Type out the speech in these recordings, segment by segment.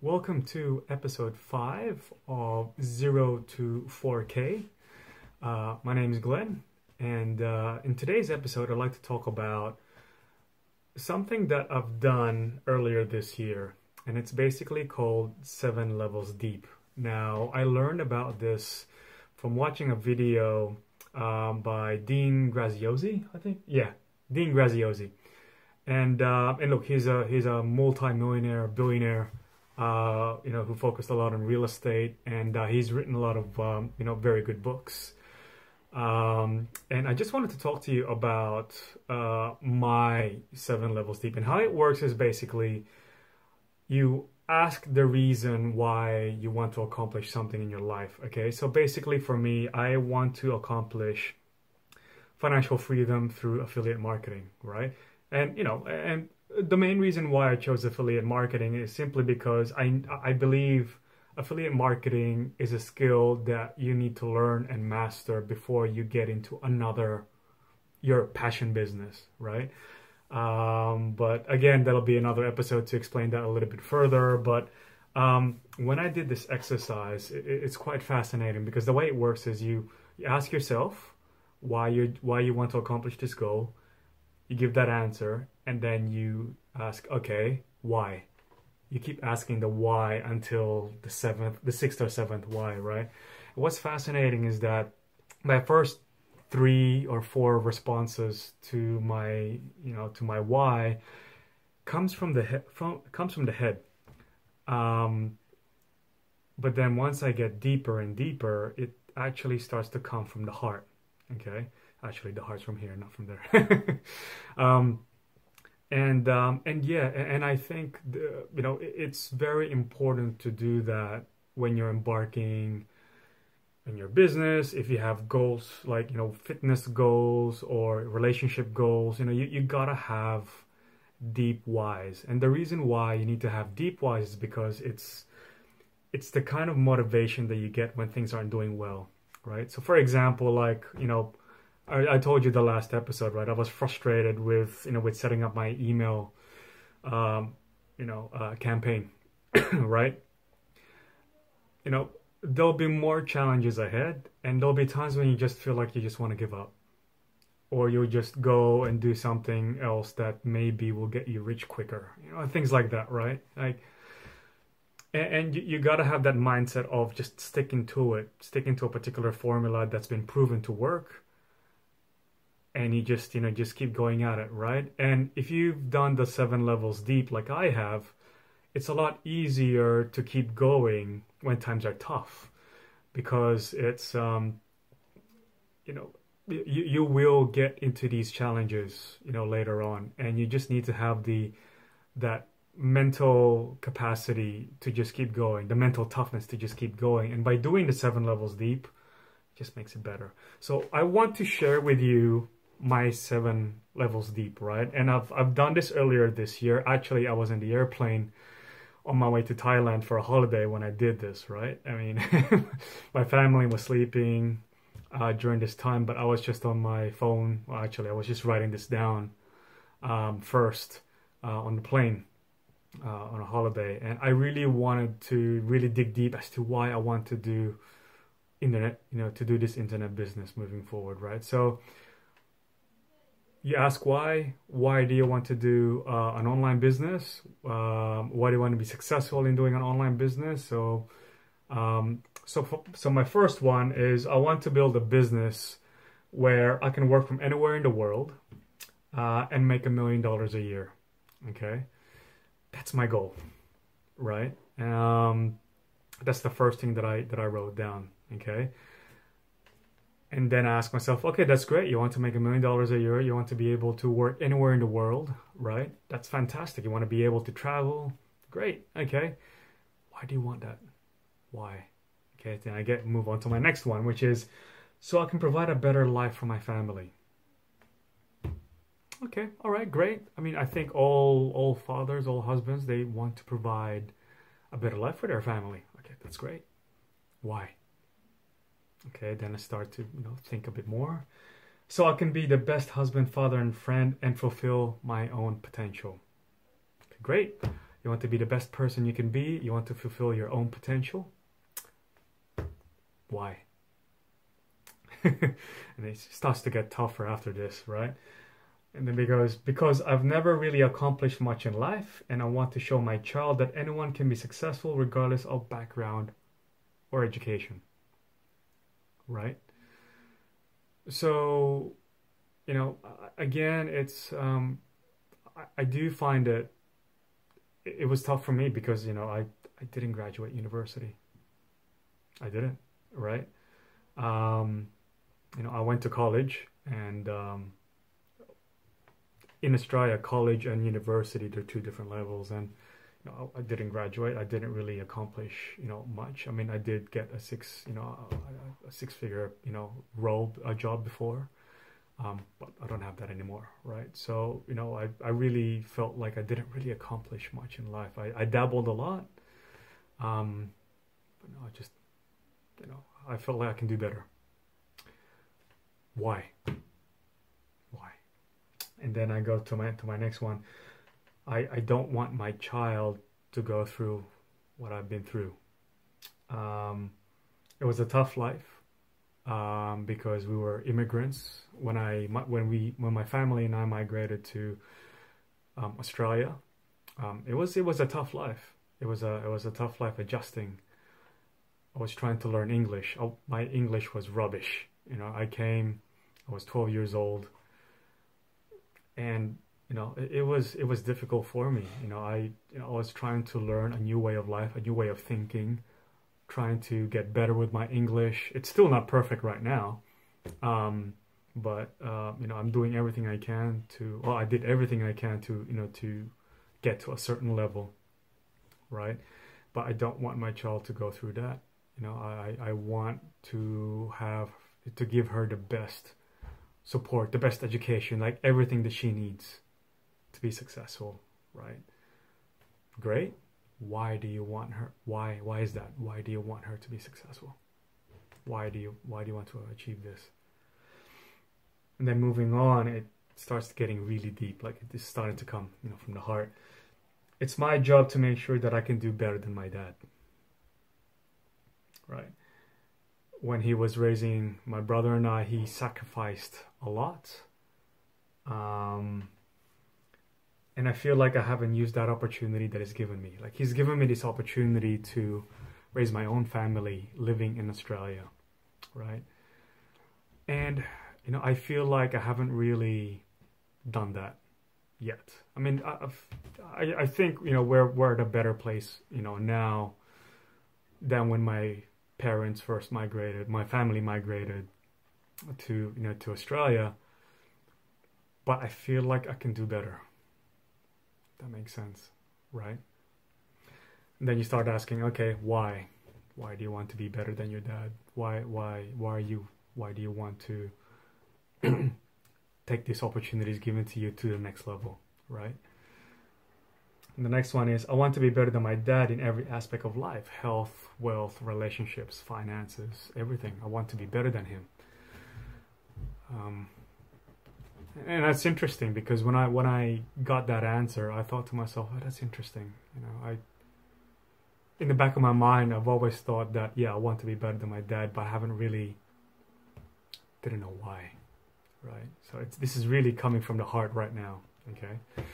welcome to episode 5 of 0 to 4K. Uh, my name is Glenn, and uh, in today's episode, I'd like to talk about something that I've done earlier this year, and it's basically called Seven Levels Deep. Now, I learned about this from watching a video um, by Dean Graziosi, I think. Yeah, Dean Graziosi. And uh, and look, he's a he's a multi-millionaire, billionaire, uh, you know, who focused a lot on real estate, and uh, he's written a lot of um, you know very good books. Um, and I just wanted to talk to you about uh, my seven levels deep and how it works is basically you ask the reason why you want to accomplish something in your life. Okay, so basically for me, I want to accomplish financial freedom through affiliate marketing, right? And you know, and the main reason why I chose affiliate marketing is simply because I I believe affiliate marketing is a skill that you need to learn and master before you get into another your passion business, right? Um, but again, that'll be another episode to explain that a little bit further. But um, when I did this exercise, it, it's quite fascinating because the way it works is you, you ask yourself why you why you want to accomplish this goal you give that answer and then you ask okay why? You keep asking the why until the seventh the sixth or seventh why right? What's fascinating is that my first three or four responses to my you know to my why comes from the head from comes from the head. Um but then once i get deeper and deeper it actually starts to come from the heart okay Actually, the heart's from here, not from there. um, and um, and yeah, and I think the, you know it's very important to do that when you're embarking in your business. If you have goals like you know fitness goals or relationship goals, you know you you gotta have deep whys. And the reason why you need to have deep whys is because it's it's the kind of motivation that you get when things aren't doing well, right? So for example, like you know I, I told you the last episode, right? I was frustrated with you know with setting up my email, um, you know, uh, campaign, right? You know, there'll be more challenges ahead, and there'll be times when you just feel like you just want to give up, or you'll just go and do something else that maybe will get you rich quicker, you know, things like that, right? Like and, you, you got to have that mindset of just sticking to it sticking to a particular formula that's been proven to work and you just you know just keep going at it right? And if you've done the seven levels deep like i have it's a lot easier to keep going when times are tough because it's um you know you, you will get into these challenges you know later on. And you just need to have the that mental capacity to just keep going the mental toughness to just keep going. And by doing the seven levels deep just makes it better. So i want to share with you my seven levels deep, right? And I've I've done this earlier this year. Actually, I was in the airplane on my way to Thailand for a holiday when I did this, right? I mean, my family was sleeping uh, during this time, but I was just on my phone. Well, actually, I was just writing this down um, first uh, on the plane uh, on a holiday, and I really wanted to really dig deep as to why I want to do internet, you know, to do this internet business moving forward, right? So you ask why why do you want to do uh, an online business? Um, why do you want to be successful in doing an online business? So um, so so my first one is i want to build a business where i can work from anywhere in the world uh, and make a million dollars a year. Okay? That's my goal right? Um, that's the first thing that i that i wrote down. Okay and then I ask myself, okay, that's great. You want to make a million dollars a year. You want to be able to work anywhere in the world, right? That's fantastic. You want to be able to travel. Great. Okay. Why do you want that? Why? Okay. Then I get move on to my next one, which is so I can provide a better life for my family. Okay. All right. Great. I mean, I think all all fathers, all husbands, they want to provide a better life for their family. Okay. That's great. Why? Okay, then I start to you know think a bit more. So I can be the best husband, father, and friend and fulfill my own potential. Okay, great. You want to be the best person you can be. You want to fulfill your own potential. Why? and it starts to get tougher after this, right? And then because because I've never really accomplished much in life and I want to show my child that anyone can be successful regardless of background or education. Right? So, you know, again, it's um I, I do find it it was tough for me because, you know, I I didn't graduate university. I didn't, right? Um you know, I went to college and um in Australia, college and university, they're two different levels. And you know, I didn't graduate. I didn't really accomplish, you know, much. I mean, I did get a six, you know, a, a six-figure, you know, role, a job before, um, but I don't have that anymore, right? So, you know, I, I really felt like I didn't really accomplish much in life. I, I dabbled a lot, um, but no, I just, you know, I felt like I can do better. Why? Why? and then I go to my to my next one. I I don't want my child to go through what I've been through. Um, it was a tough life um, because we were immigrants when I when we when my family and I migrated to um, Australia. Um, it was it was a tough life. It was a it was a tough life adjusting. I was trying to learn English. Oh, my English was rubbish. You know, I came. I was 12 years old and you know it, it, was it was difficult for me. You know i you know i was trying to learn a new way of life a new way of thinking trying to get better with my english. It's still not perfect right now um, but uh, you know i'm doing everything i can to well i did everything i can to you know to get to a certain level right? But i don't want my child to go through that. You know i i want to have to give her the best support, the best education, like everything that she needs to be successful, right? Great. Why do you want her? Why? Why is that? Why do you want her to be successful? Why do you? Why do you want to achieve this? And then moving on, it starts getting really deep. Like it is starting to come, you know, from the heart. It's my job to make sure that I can do better than my dad. Right when he was raising my brother and I, he sacrificed a lot. Um, and I feel like I haven't used that opportunity that he's given me. Like he's given me this opportunity to raise my own family living in Australia, right? And you know, I feel like I haven't really done that yet. I mean, I've, I I think you know we're we're at a better place, you know, now than when my parents first migrated, my family migrated to you know to Australia. But I feel like I can do better. That makes sense, right? And then you start asking, okay, why? Why do you want to be better than your dad? Why why why are you why do you want to take these opportunities given to you to the next level, right? And the next one is I want to be better than my dad in every aspect of life health, wealth, relationships, finances, everything. I want to be better than him. Um, and that's interesting because when I when I got that answer, I thought to myself, "Oh, that's interesting." You know, I in the back of my mind, I've always thought that yeah, I want to be better than my dad, but I haven't really didn't know why, right? So it's this is really coming from the heart right now. Okay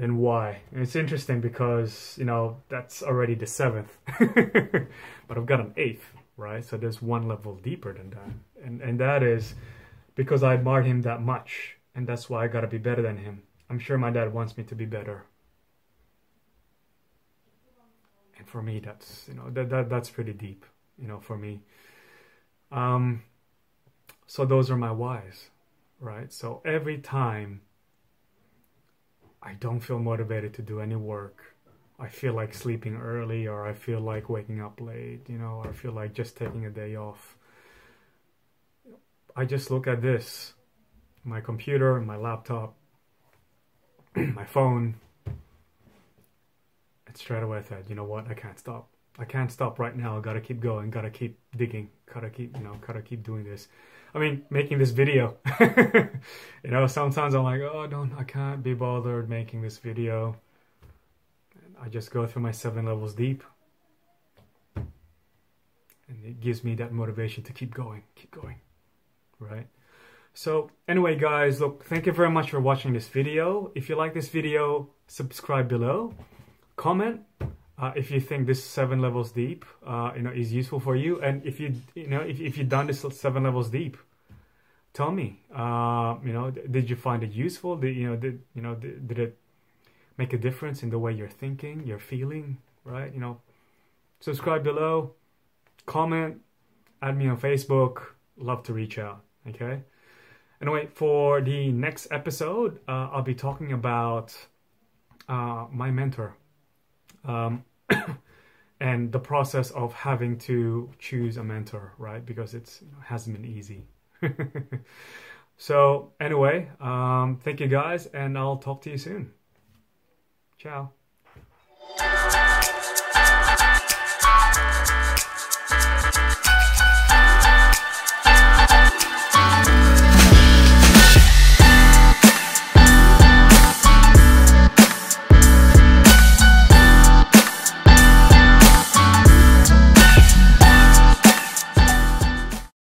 and why. And it's interesting because, you know, that's already the seventh, but I've got an eighth, right? So there's one level deeper than that. And, and that is because I admired him that much. And that's why I gotta be better than him. I'm sure my dad wants me to be better. And for me, that's, you know, that, that that's pretty deep, you know, for me. Um, so those are my whys, right? So every time I don't feel motivated to do any work. I feel like sleeping early or I feel like waking up late, you know, or I feel like just taking a day off. I just look at this my computer, my laptop, my phone, and straight away I thought, you know what, I can't stop. I can't stop right now. I gotta keep going, gotta keep digging, gotta keep, you know, gotta keep doing this. I mean, making this video. you know, sometimes I'm like, oh, don't, I can't be bothered making this video. I just go through my seven levels deep. And it gives me that motivation to keep going, keep going, right? So anyway, guys, look, thank you very much for watching this video. If you like this video, subscribe below, comment uh, if you think this seven levels deep, uh, you know, is useful for you. And if you, you know, if, if you've done this seven levels deep, tell me, uh, you know, did you find it useful? Did, you know, did, you know, did, did it make a difference in the way you're thinking, you're feeling, right? You know, subscribe below, comment, add me on Facebook. Love to reach out. Okay. Anyway, for the next episode, uh, I'll be talking about uh, my mentor um, and the process of having to choose a mentor, right? Because it hasn't been easy. so, anyway, um, thank you guys, and I'll talk to you soon. Ciao.